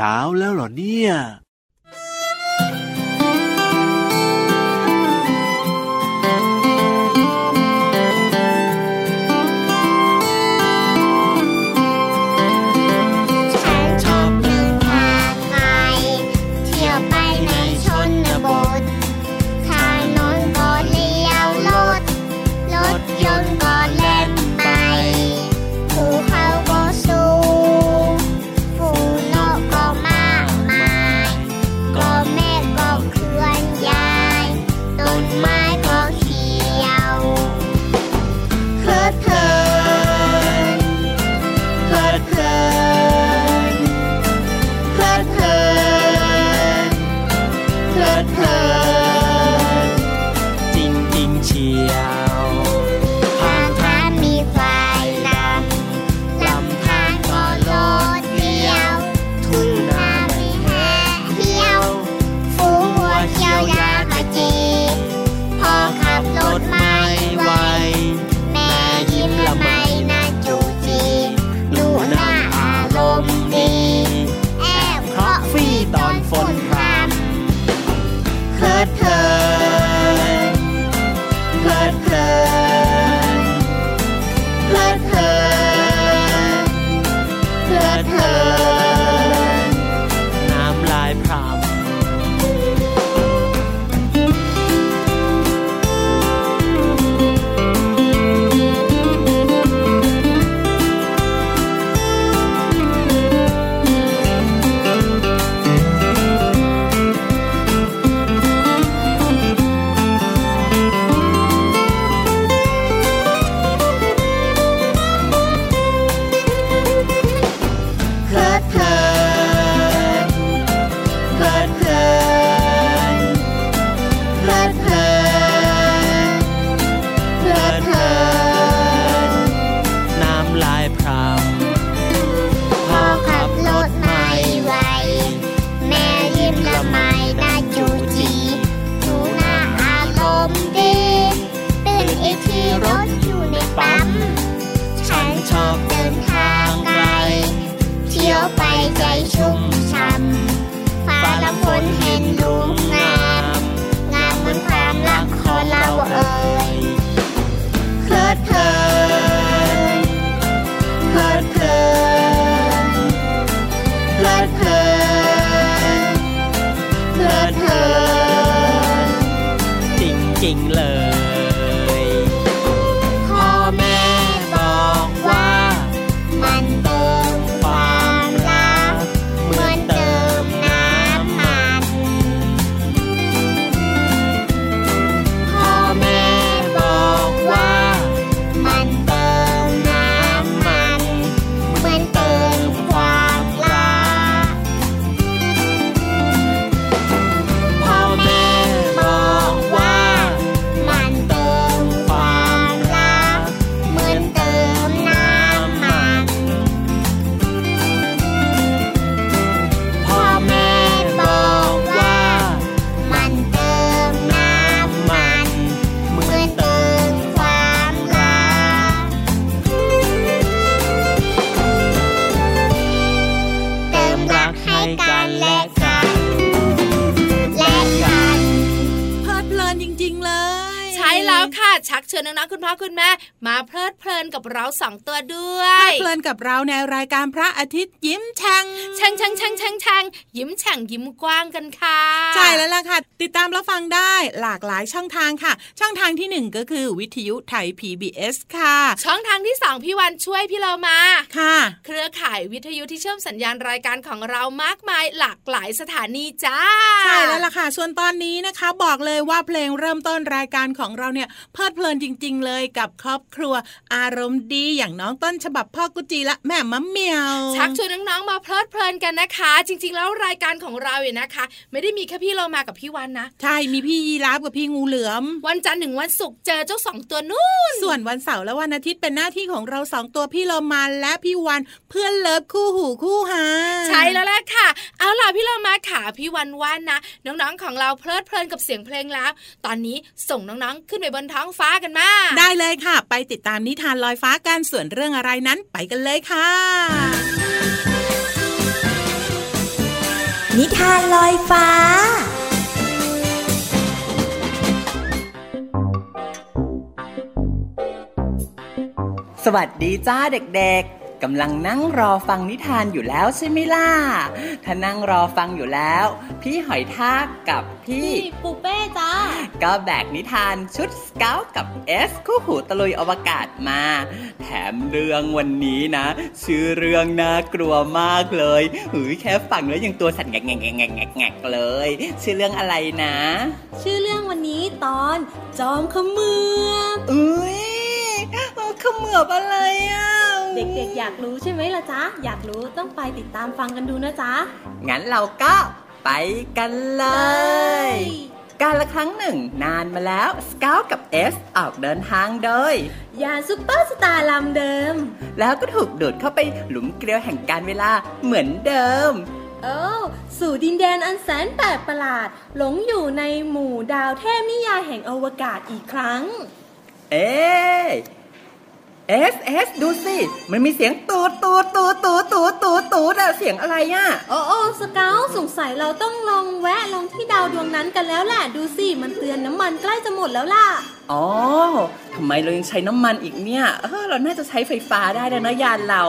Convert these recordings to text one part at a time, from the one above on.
เช้าแล้วเหรอเนี่ย พ่อคุณแม่มาเพลิ สองตัวด้วยเพลินกับเราในรายการพระอาทิตย์ยิ้มแฉ่งแฉ่งแฉ่งแฉ่งแฉ่งแฉ่งยิ้มแฉ่งยิ้มกว้างกันค่ะใช่แล้วล่ะค่ะ ติดตามรับฟังได้หลากหลายช่องทางค่ะ ช่องทางที่หนึ่งก็คือวิทยุไทย PBS ค่ะ ช่องทางที่สองพี่วันช่วยพี่เรามาค่ะ เครือข่ายวิทยุที่เชื่อมสัญญาณรายการของเรามากมายหลากหลายสถานีจ้าใช่แล้วล่ะค่ะส่วนตอนนี้นะคะ บอกเลยว่าเพลงเริ่มต้นรายการของเราเนี่ยเพลิดเพลินจริง ๆ เลยกับครอบครัวอารมณ์ดีอย่างน้องต้นฉบับพ่อกุจีและแม่มะเมียวชักชวนน้องๆมาเพลิดเพลินกันนะคะ จริง ๆ แล้วรายการของเราเนี่ยนะคะ ไม่ได้มีแค่พี่เรามากับพี่วันนะ ใช่มีพี่ยีราฟกับพี่งูเหลือม วันจันทร์ถึงวันศุกร์เจอเจ้าสองตัวนู่น ส่วนวันเสาร์และวันอาทิตย์เป็นหน้าที่ของเราสองตัวพี่เรามาและพี่วันเพื่อนเลิฟคู่หูคู่หาใช่แล้วแหละค่ะ เอาล่ะพี่เรามาขาพี่วันว่านนะน้องๆของเราเพลิดเพลินกับเสียงเพลงแล้ว ตอนนี้ส่งน้องๆขึ้นไปบนท้องฟ้ากันมา ได้เลยค่ะ ไปติดตามนิทานลอยฟ้ากันส่วนเรื่องอะไรนั้นไปกันเลยค่ะ นิทานลอยฟ้าสวัสดีจ้าเด็กๆ กำลังนั่งรอฟังนิทานอยู่แล้วใช่ไหมล่ะ ถ้านั่งรอฟังอยู่แล้ว พี่หอยทากกับพี่ปูเป้จ้า ก็แบกนิทานชุดสเกลกับเอสคู่หูตะลุยอวกาศมา แถมเรื่องวันนี้นะ ชื่อเรื่องน่ากลัวมากเลยหือแค่ฟังแล้วยังตัวสั่นแงกแงกแงกแงกแงกแงกเลย ชื่อเรื่องอะไรนะ ชื่อเรื่องวันนี้ตอนจอมขมือบอุ้ยเอาเขมือบอะไรอะเด็กๆ อยากรู้ใช่ไหมล่ะจ๊ะ อยากรู้ต้องไปติดตามฟังกันดูนะจ๊ะ งั้นเราก็ไปกันเลย การละครั้งหนึ่งนานมาแล้วสเกลกับเอสออกเดินทางโดย ยานซุปเปอร์สตาร์ลำเดิม แล้วก็ถูกดูดเข้าไปหลุมเกลียวแห่งกาลเวลาเหมือนเดิมโอ้สู่ดินแดนอันแสนแปลกประหลาด หลงอยู่ในหมู่ดาวเทพนิยายแห่งอวกาศอีกครั้ง เอ๊ะ เอสเอสดูสิ มันมีเสียงตูดตูดตูดตูดตูดตูดตูดอะเสียงอะไรอะโอ้โอ้สเกลสงสัยเราต้องลองแวะลงที่ดาวดวงนั้นกันแล้วแหละดูสิ มันเตือนน้ำมันใกล้จะหมดแล้วล่ะ อ๋อทำไมเรายังใช้น้ำมันอีกเนี่ย เออเราน่าจะใช้ไฟฟ้าได้แล้วนะยานเรา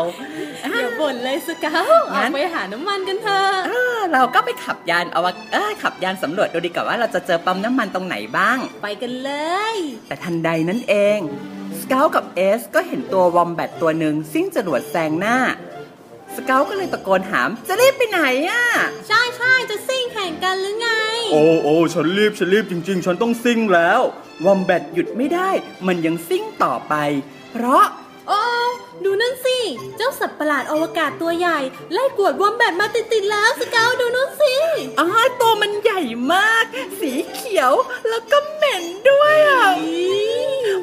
อย่าบ่นเลยสเกลองั้อกนไปหาน้ำมันกันเถอะเออเราก็ไปขับยานเอาวะเออขับยานสำรวจดูดีกว่าว่าเราจะเจอปั๊มน้ำมันตรงไหนบ้าง ไปกันเลย แต่ทันใดนั้นเอง สเกลกับเอสก็เห็นตัววอมแบตตัวหนึ่งซิ่งจรวดแซงหน้า สเกลก็เลยตะโกนถามจะรีบไปไหนอะ ใช่ใช่จะซิ่งแข่งกันหรือไง โอ้โอ้ฉันรีบฉันรีบจริง ๆ ฉันต้องซิ่งแล้ววอมแบตหยุดไม่ได้ มันยังซิ่งต่อไป เพราะ โอ้ดูนั่นสิ เจ้าสัตว์ประหลาดอวกาศตัวใหญ่ ไล่กวดวอมแบตมาติดๆแล้วสเกลดูนั่นสิอ้าตัวมันใหญ่มาก สีเขียวแล้วก็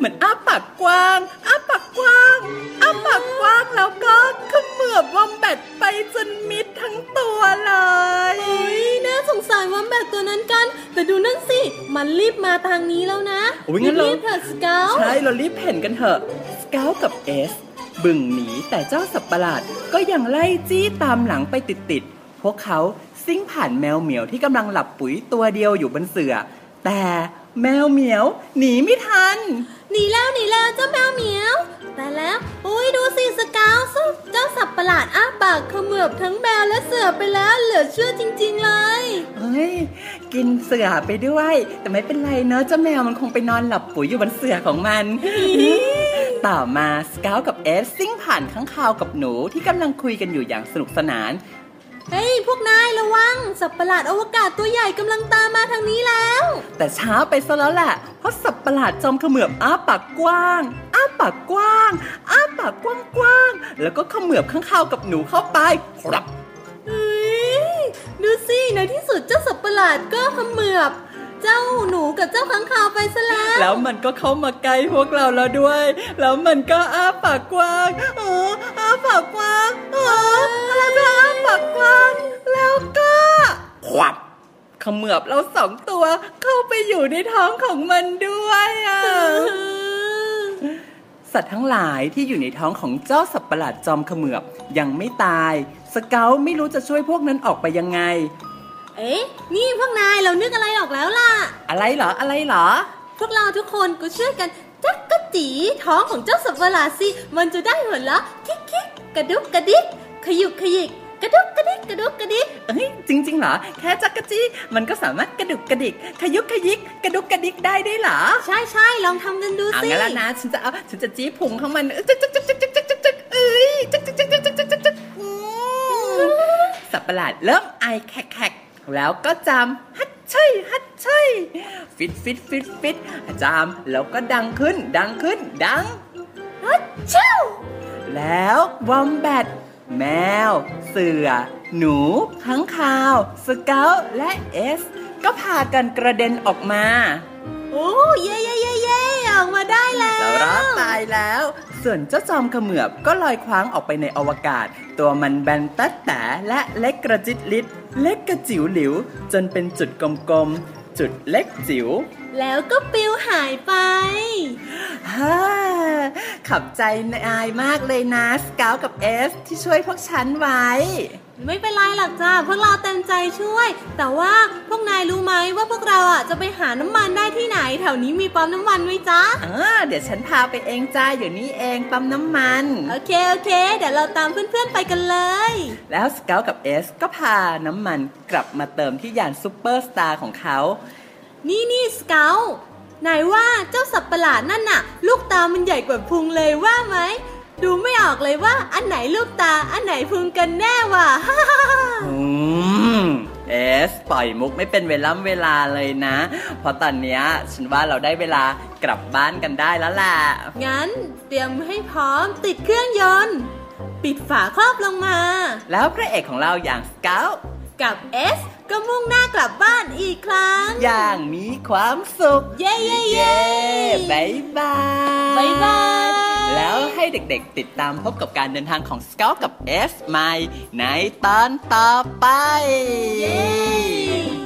มันอ้าปากกว้างอ้าปากกว้างอ้าปากกว้างแล้วก็เขมือบวอมแบตไปจนมิดทั้งตัวเลยเฮ้ยน่าสงสารวอมแบตตัวนั้นกัน แต่ดูนั่นสิ มันรีบมาทางนี้แล้วนะโอ้ยงั้นเรารีบๆเถอะสเกลใช่เรารีบเพ่นกันเถอะสเกลกับเอสบึ่งหนีแต่เจ้าสัตว์ประหลาดก็ยังไล่จี้ตามหลังไปติดๆ พวกเขาซิ่งผ่านแมวเหมียวที่กำลังหลับปุ๋ยตัวเดียวอยู่บนเสือ แต่แมวเหมียวหนีไม่ทัน หนีแล้วหนีแล้วเจ้าแมวเหมียว แต่แล้วอุ้ยดูสิสเกลเจ้าสัตว์ประหลาดอ้าปากเขมือบทั้งแมวและเสือไปแล้วเหลือเชื่อจริง ๆ เลยเฮ้ยกินเสือไปด้วย แต่ไม่เป็นไรเนอะเจ้าแมวมันคงไปนอนหลับปุ๋ยอยู่บนเสือของมันต่อมาสเกลกับเอสซิ่งผ่านข้างคาวกับหนูที่กำลังคุยกันอยู่อย่างสนุกสนาน เฮ้ย พวกนายระวัง สัตว์ประหลาดอวกาศตัวใหญ่กำลังตามมาทางนี้แล้ว แต่ช้าไปซะแล้วแหละ เพราะสัตว์ประหลาดจอมเขมือบอ้าปากกว้าง อ้าปากกว้าง อ้าปากกว้างๆแล้วก็เขมือบข้างคาวกับหนูเข้าไป ครับเฮ้ยดูสิในที่สุดเจ้าสัตว์ประหลาดก็เขมือบ เจ้าหนูกับเจ้าค้างคาวไปซะแล้ว แล้วมันก็เข้ามาใกล้พวกเราแล้วด้วย แล้วมันก็อ้าปากกว้างเอออ้าปากกว้างเออแล้วก็อ้าปากกว้าง แล้วก็ควับเขมือบเราสองตัวเข้าไปอยู่ในท้องของมันด้วยอะสัตว์ทั้งหลายที่อยู่ในท้องของเจ้าสัตว์ประหลาดจอมเขมือบยังไม่ตาย สเกลไม่รู้จะช่วยพวกนั้นออกไปยังไง เอ๊ะ นี่พวกนายเรานึกอะไรออกแล้วล่ะ อะไรเหรอ อะไรเหรอ พวกเราทุกคนก็ช่วยกันจักกะจีท้องของเจ้าสับวราสิมันจะได้หัวเรอะคิกคิกกระดุกกระดิกขยุกขยิกกระดุกกระดิกกระดุกกระดิกเอ้ยจริงๆเหรอ แค่จักกะจีมันก็สามารถกระดุกกระดิก ขยุกขยิกกระดุกกระดิกได้ด้วยเหรอ ใช่ใช่ลองทำกันดูสิเอางั้นแล้วนะฉันจะเอาฉันจะจี้พุงของมันจั๊กจั๊กจั๊กจั๊กจึ๊กจึ๊กจึ๊กเอ้ยจั๊กจั๊กจั๊กจั๊กจึ๊กจึ๊กสัปลาดเริ่มไอแขก แล้วก็จำฮัดเชยฮัดเชยฟิตฟิตฟิตฟิตจามแล้วก็ดังขึ้น ดังขึ้น ดังเจ้าแล้ววอมแบตแมว เสือ หนูข้างคาว สเกลและเอส ก็พากันกระเด็นออกมา โอ้เย่เย่เย่เย่ออกมาได้แล้วแล้วรอดตายแล้ว ส่วนเจ้าจอมเขมือบก็ลอยคว้างออกไปในอวกาศ ตัวมันแบนตัดแต่และเล็กกระจิตลิดเล็กกระจิ๋วหลิว จนเป็นจุดกลมๆ จุดเล็กจิ๋ว แล้วก็ปลิวหายไปฮ่าขับใจนายมากเลยนะสเกลกับเอสที่ช่วยพวกฉันไว้ ไม่เป็นไรหรอกจ้าพวกเราเต็มใจช่วย แต่ว่าพวกนายรู้ไหมว่าพวกเราอะจะไปหาน้ำมันได้ที่ไหน แถวนี้มีปั๊มน้ำมันไหมจ๊ะอ่าเดี๋ยวฉันพาไปเองจ้าอยู่นี่เองปั๊มน้ำมัน โอเคโอเค เดี๋ยวเราตามเพื่อนๆไปกันเลย แล้วสเกลกับเอสก็พาน้ำมันกลับมาเติมที่ยานซูเปอร์สตาร์ของเขา นี่นี่สเกลนายว่าเจ้าสัตว์ประหลาดนั่นน่ะ ลูกตามันใหญ่กว่าพุงเลยว่าไหม ดูไม่ออกเลยว่าอันไหนลูกตาอันไหนพุงกันแน่ว่ะ อืมเอส ปล่อยมุกไม่เป็นเวล่ำเวลาเลยนะ เพราะตอนเนี้ยฉันว่าเราได้เวลากลับบ้านกันได้แล้วแหละงั้นเตรียมให้พร้อมติดเครื่องยนต์ ปิดฝาครอบลงมา แล้วพระเอกของเราอย่างสเกลกับเอสก็มุ่งหน้ากลับบ้านอีกครั้ง อย่างมีความสุข เย้เย้เย้บายบายบ๊ายบาย แล้วให้เด็กๆ ติดตามพบกับการเดินทางของสเกลกับเอสไมในตอนต่อไปเย้ฉั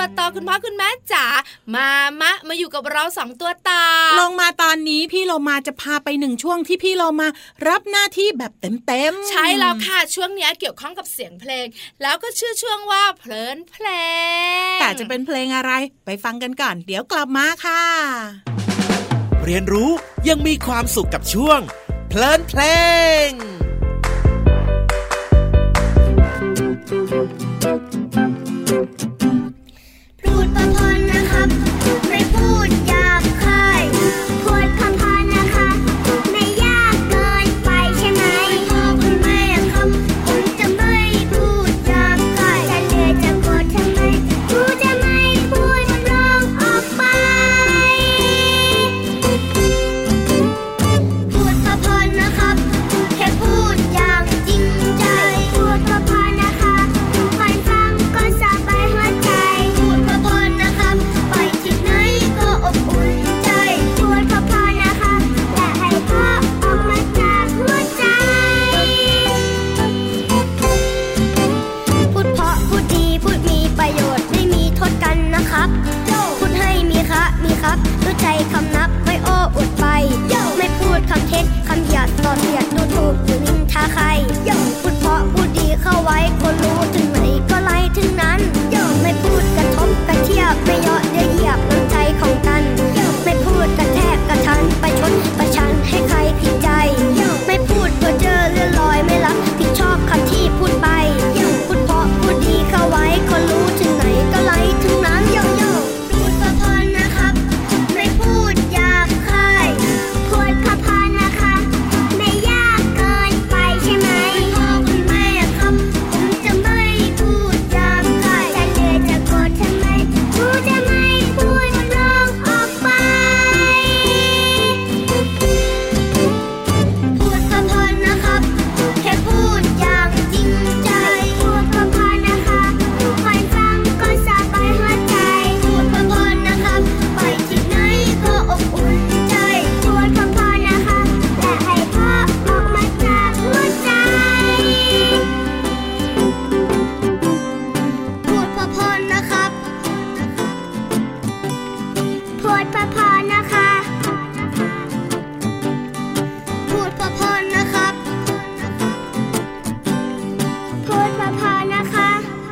ตัวน้อยเจ้าตัวโตคุณพ่อคุณแม่จ๋ามามะมาอยู่กับเราสองตัวตาลงมาตอนนี้พี่โลมาจะพาไปหนึ่งช่วงที่พี่โลมารับหน้าที่แบบเต็มๆใช่แล้วค่ะช่วงเนี้ยเกี่ยวข้องกับเสียงเพลง แล้วก็ชื่อช่วงว่าเพลินเพลงแต่จะเป็นเพลงอะไรไปฟังกันก่อน เดี๋ยวกลับมาค่ะ เรียนรู้ยังมีความสุขกับช่วง เพลินเพลงพู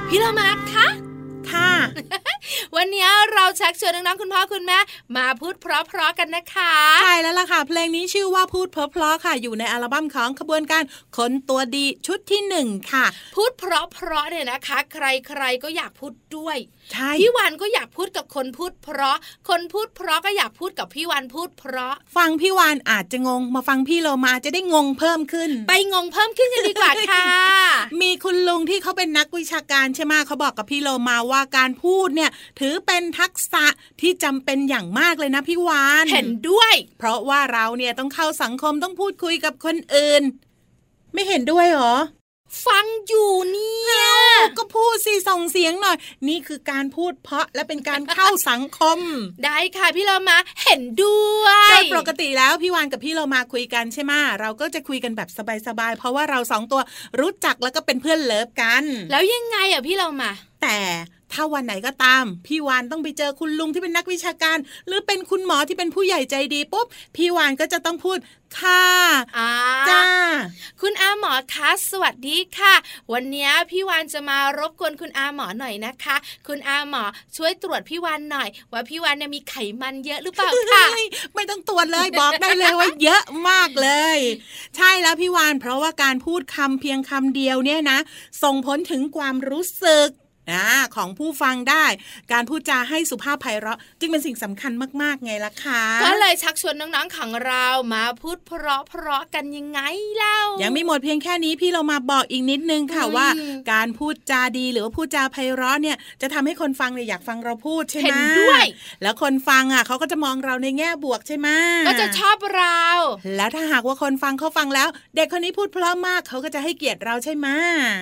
พี่เรามาคะค่ะ วันนี้เราชักชวนน้องๆคุณพ่อคุณแม่มาพูดเพราะๆกันนะคะใช่แล้วล่ะค่ะ เพลงนี้ชื่อว่าพูดเพราะๆค่ะ อยู่ในอัลบั้มของขบวนการคนตัวดีชุดที่หนึ่งค่ะ พูดเพราะๆเนี่ยนะคะ ใครๆก็อยากพูดด้วยใช่พี่วันก็อยากพูดกับคนพูดเพราะ คนพูดเพราะก็อยากพูดกับพี่วันพูดเพราะ ฟังพี่วานอาจจะงง มาฟังพี่โลมาจะได้งงเพิ่มขึ้น ไปงงเพิ่มขึ้นกันดีกว่าค่ะ มีคุณลุงที่เขาเป็นนักวิชาการใช่ไหมเขาบอกกับพี่โลมาว่าการพูดเนี่ยถือเป็นทักษะที่จำเป็นอย่างมากเลยนะพี่วานเห็นด้วย เพราะว่าเราเนี่ยต้องเข้าสังคมต้องพูดคุยกับคนอื่น ไม่เห็นด้วยเหรอฟังอยู่เนี่ยก็พูดสิส่งเสียงหน่อย นี่คือการพูดเพราะและเป็นการเข้าสังคม ได้ค่ะพี่เรามาเห็นด้วยโดยปกติแล้วพี่วานกับพี่เรามาคุยกันใช่ไหมเราก็จะคุยกันแบบสบายๆเพราะว่าเราสองตัวรู้จักแล้วก็เป็นเพื่อนเลิฟกัน แล้วยังไงอะพี่เรามาแต่ ถ้าวันไหนก็ตาม พี่วานต้องไปเจอคุณลุงที่เป็นนักวิชาการ หรือเป็นคุณหมอที่เป็นผู้ใหญ่ใจดีปุ๊บพี่วานก็จะต้องพูดค่ะอ่าจ้า คุณอาหมอคะสวัสดีค่ะ วันนี้พี่วานจะมารบกวนคุณอาหมอหน่อยนะคะ คุณอาหมอช่วยตรวจพี่วานหน่อย ว่าพี่วานเนี่ยมีไขมันเยอะหรือเปล่าค่ะเฮ้ยไม่ต้องตรวจเลยบอกได้เลยว่าเยอะมากเลย ใช่แล้วพี่วานเพราะว่าการพูดคำเพียงคำเดียวเนี่ยนะ ส่งผลถึงความรู้สึก นะของผู้ฟังได้ การพูดจาให้สุภาพไพเราะ จึงเป็นสิ่งสำคัญมากๆไงล่ะคะก็เลยชักชวนน้องๆของเรามาพูดเพราะเพราะๆกันยังไงเล่ายัยังไม่หมดเพียงแค่นี้พี่เรามาบอกอีกนิดนึงค่ะอืมว่า การพูดจาดีหรือว่าพูดจาไพเราะเนี่ยจะทำให้คนฟังเนี่ยอยากฟังเราพูดใช่ไหมเห็นด้วย แล้วคนฟังอะเขาก็จะมองเราในแง่บวกใช่ไหมก็จะชอบเรา แล้วถ้าหากว่าคนฟังเขาฟังแล้ว เด็กคนนี้พูดเพราะมากเขาก็จะให้เกียรติเราใช่ไหม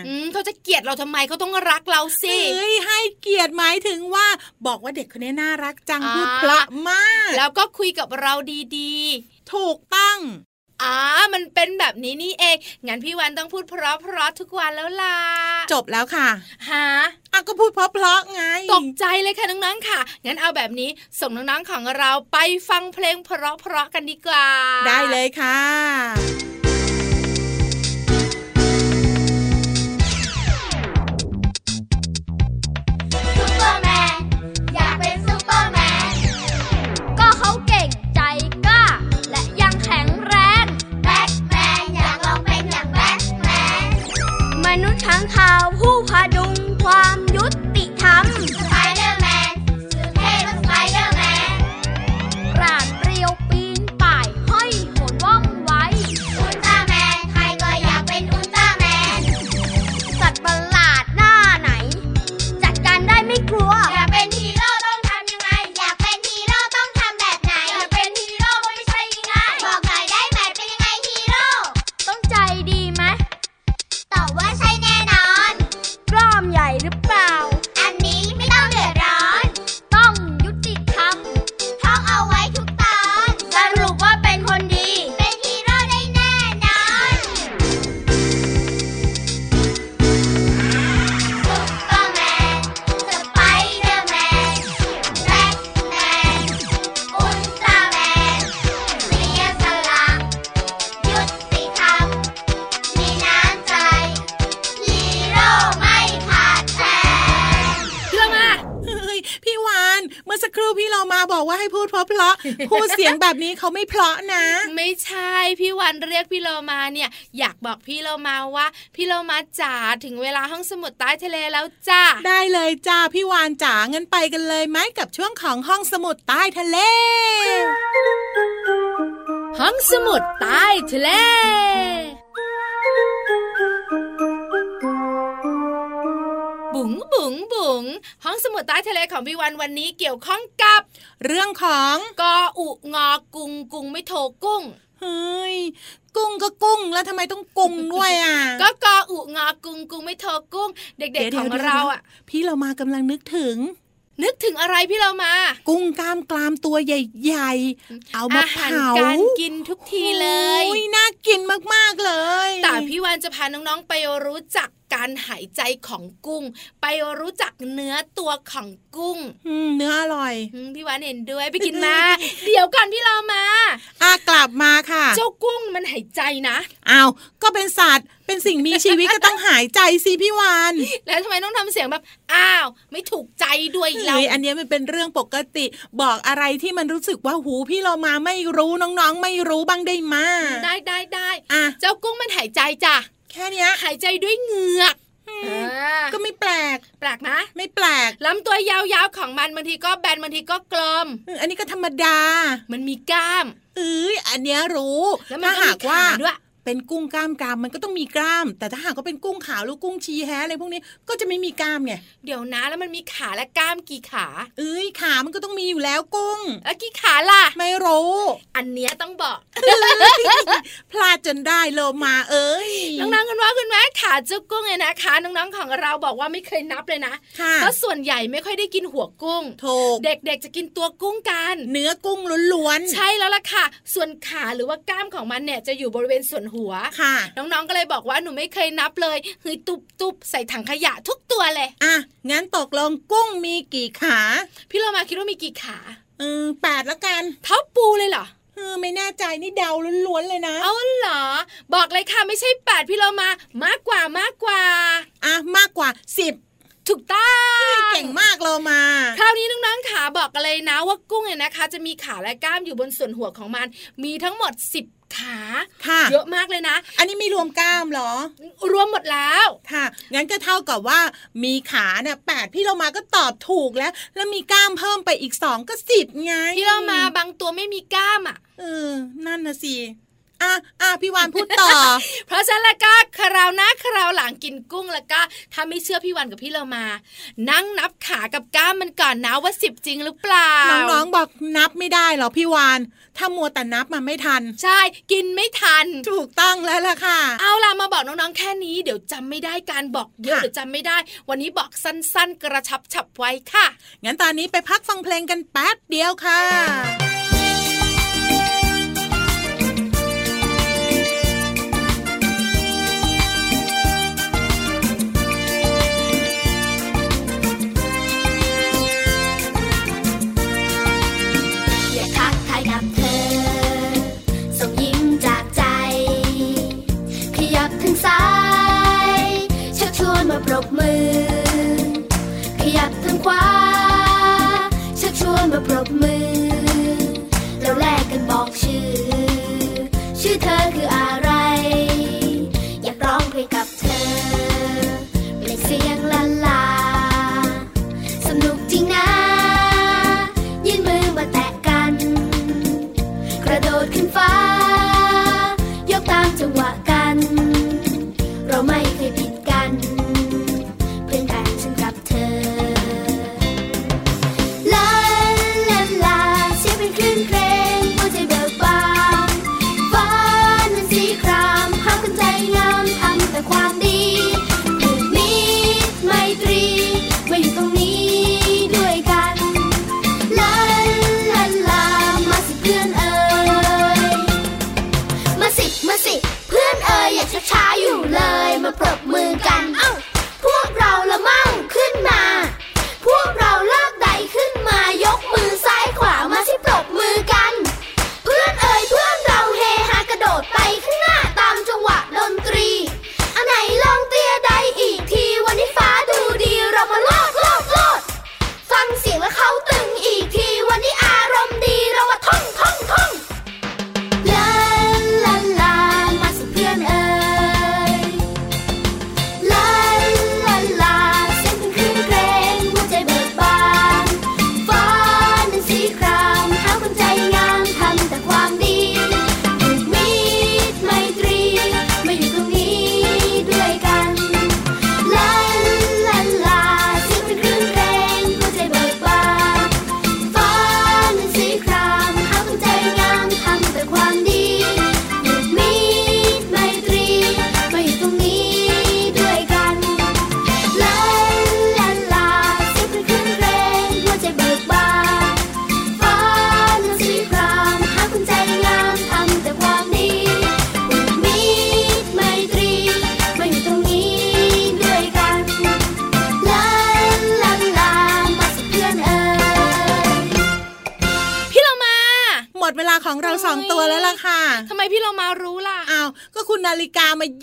อืมเขาจะเกลียดเราทำไมเขาต้องรักเราสิเอ้ยให้เกียรติหมายถึงว่าบอกว่าเด็กคนนี้น่ารักจังอ่าพูดเพราะมาก แล้วก็คุยกับเราดีถูกต้องๆอ่ามันเป็นแบบนี้นี่เอง งั้นพี่วันต้องพูดเพราะเพราะๆทุกวันแล้วล่ะ จบแล้วค่ะหาอะก็พูดเพราะเพราะๆไง ตกใจเลยค่ะน้องๆค่ะ งั้นเอาแบบนี้ส่งน้องๆของเราไปฟังเพลงเพราะๆกันดีกว่า ได้เลยค่ะ มนุษย์ทั้างข่าวผู้พาดุงความยุติ ราะเพราะๆพูดเสียงแบบนี้เขาไม่เพราะนะ ไม่ใช่พี่วันเรียกพี่โลมาเนี่ย อยากบอกพี่โลมาว่า พี่โลมาจ๋าถึงเวลาห้องสมุดใต้ทะเลแล้วจ้าได้เลยจ้าพี่วานจ๋างั้นไปกันเลยไหมกับช่วงของห้องสมุดใต้ทะเล ห้องสมุดใต้ทะเล บุ๋งบุ๋งบุ๋งห้องสมุดใต้ทะเลของพี่วันวันนี้เกี่ยวข้องกับ เรื่องของกออุงอกุงกุงไม่โทกุ้งเฮ้ยกุ้งก็กุ้งแล้วทำไมต้องกุ้งด้วยอะ ก็กออุงอกุงกุงไม่โทกุ้ง เด็กๆของเราอะ พี่เรามากำลังนึกถึงนึกถึงอะไรพี่เรามา กุ้งกล้ามกลามตัวใหญ่ ๆ เอามาอาหารเผาการกินทุกทีเลยโอ้ยน่ากินมากๆเลย แต่พี่วันจะพาน้องๆไปรู้จักการหายใจของกุ้ง ไปรู้จักเนื้อตัวของกุ้งอืมเนื้ออร่อยอืมพี่วานเห็นด้วยไปกินมา เดี๋ยวก่อนพี่เรามาอะกลับมาค่ะ เจ้ากุ้งมันหายใจนะอ้าวก็เป็นสัตว์เป็นสิ่งมีชีวิตก็ต้องหายใจสิพี่วานแล้วทำไมต้องทำเสียงแบบอ้าว ไม่ถูกใจด้วยเราเฮ้ยอันเนี้ยมันเป็นเรื่องปกติ บอกอะไรที่มันรู้สึกว่าหูพี่เรามาไม่รู้น้องๆ ไม่รู้บ้างได้มาได้ได้ได้อะเจ้ากุ้งมันหายใจจ้ะ แค่เนี้ยหายใจด้วยเหงือกอ่าก็ไม่แปลก แปลกนะ ไม่แปลกลำตัวยาวๆของมันบางทีก็แบนบางทีก็กลมเอออันนี้ก็ธรรมดา มันมีกล้ามเอ้ยอันเนี้ยรู้แล้วมันถ้าก็หามีกว่าขาด้วย เป็นกุ้งกล้ามกรามมันก็ต้องมีกล้าม แต่ถ้าหากว่าเป็นกุ้งขาวหรือกุ้งชีแฮะอะไรพวกนี้ก็จะไม่มีกล้ามไงเดี๋ยวนะแล้วมันมีขาและกล้ามกี่ขา เอ้ยขามันก็ต้องมีอยู่แล้วกุ้งแล้วกี่ขาล่ะ ไม่รู้อันเนี้ยต้องบอกพลาดจนได้โลมาเอ้ยน้องๆคุณว่าคุณแม่ขาเจ้ากุ้งเนี่ยนะคะน้องๆของเราบอกว่าไม่เคยนับเลยนะค่ะเพราะส่วนใหญ่ไม่ค่อยได้กินหัวกุ้งโถกเด็กๆจะกินตัวกุ้งกันเนื้อกุ้งล้วนใช่แล้วล่ะค่ะ ส่วนขาหรือว่ากล้ามของมันเนี่ยจะอยู่บริเวณส่วนหัวๆค่ะ น้องๆก็เลยบอกว่าหนูไม่เคยนับเลยเฮ้ยตุบตุบใส่ถังขยะทุกตัวเลย อะงั้นตกลงกุ้งมีกี่ขา พี่เรามาคิดว่ามีกี่ขาเออแปดละกัน เท่าปูเลยเหรอเออไม่แน่ใจนี่เดาล้วนๆเลยนะ เอาเหรอ บอกเลยค่ะไม่ใช่แปดพี่เรามามากกว่ามากกว่า อะมากกว่าสิบ ถูกต้องเก่งมากโลมา คราวนี้น้องๆขาบอกกันเลยนะว่ากุ้งเนี่ยนะคะ จะมีขาและกล้ามอยู่บนส่วนหัวของมัน มีทั้งหมด 10ขาค่ะเยอะมากเลยนะ อันนี้ไม่รวมกล้ามเหรอ รวมหมดแล้วค่ะ งั้นก็เท่ากับว่ามีขาเนี่ยแปดพี่เรามาก็ตอบถูกแล้ว แล้วมีกล้ามเพิ่มไปอีกสองก็สิบไงพี่เรามาบางตัวไม่มีกล้ามอะเออนั่นนะสิ อะอะพี่วานพูดต่อ เพราะฉะนั้นแล้วก็คราวหน้าคราวหลังกินกุ้งแล้วก็ถ้าไม่เชื่อพี่วันกับพี่เรามา นั่งนับขากับกล้ามมันก่อนนะว่าสิบจริงหรือเปล่า น้องๆบอกนับไม่ได้หรอพี่วานถ้ามัวแต่นับมันไม่ทัน ใช่กินไม่ทัน ถูกต้องแล้วล่ะค่ะ เอาล่ะมาบอกน้องๆแค่นี้เดี๋ยวจำไม่ได้การบอกเยอะค่ะเดี๋ยวจำไม่ได้ วันนี้บอกสั้นๆ กระชับฉับไว้ค่ะ งั้นตอนนี้ไปพักฟังเพลงกันแป๊บเดียวค่ะ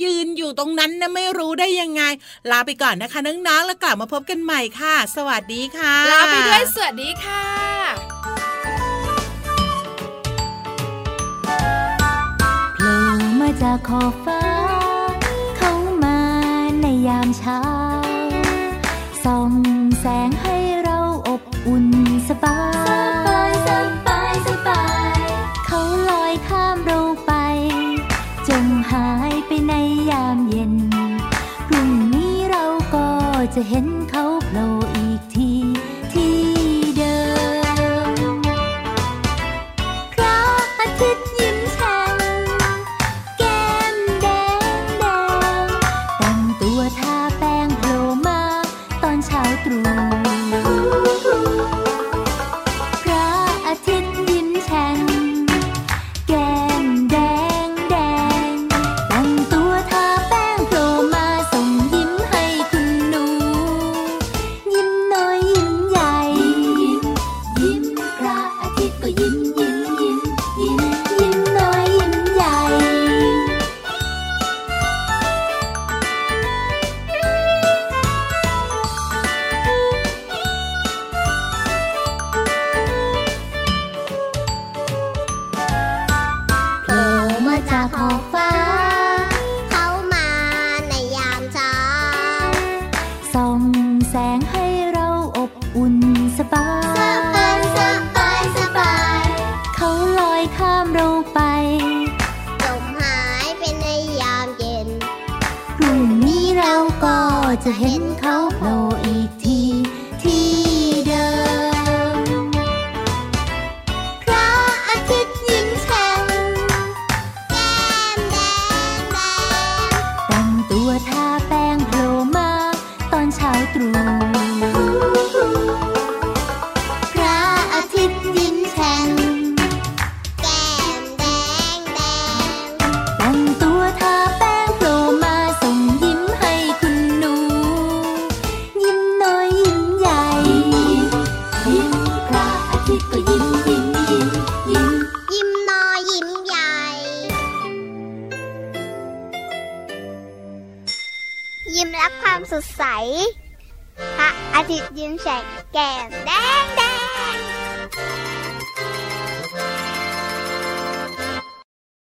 ยืนอยู่ตรงนั้นนะไม่รู้ได้ยังไง ลาไปก่อนนะคะน้องๆแล้วกลับมาพบกันใหม่ค่ะ สวัสดีค่ะ ลาไปด้วยสวัสดีค่ะโผล่มาจากขอบฟ้า เข้ามาในยามเช้า ส่องแสงให้เราอบอุ่นสบาย จะเห็น don't know.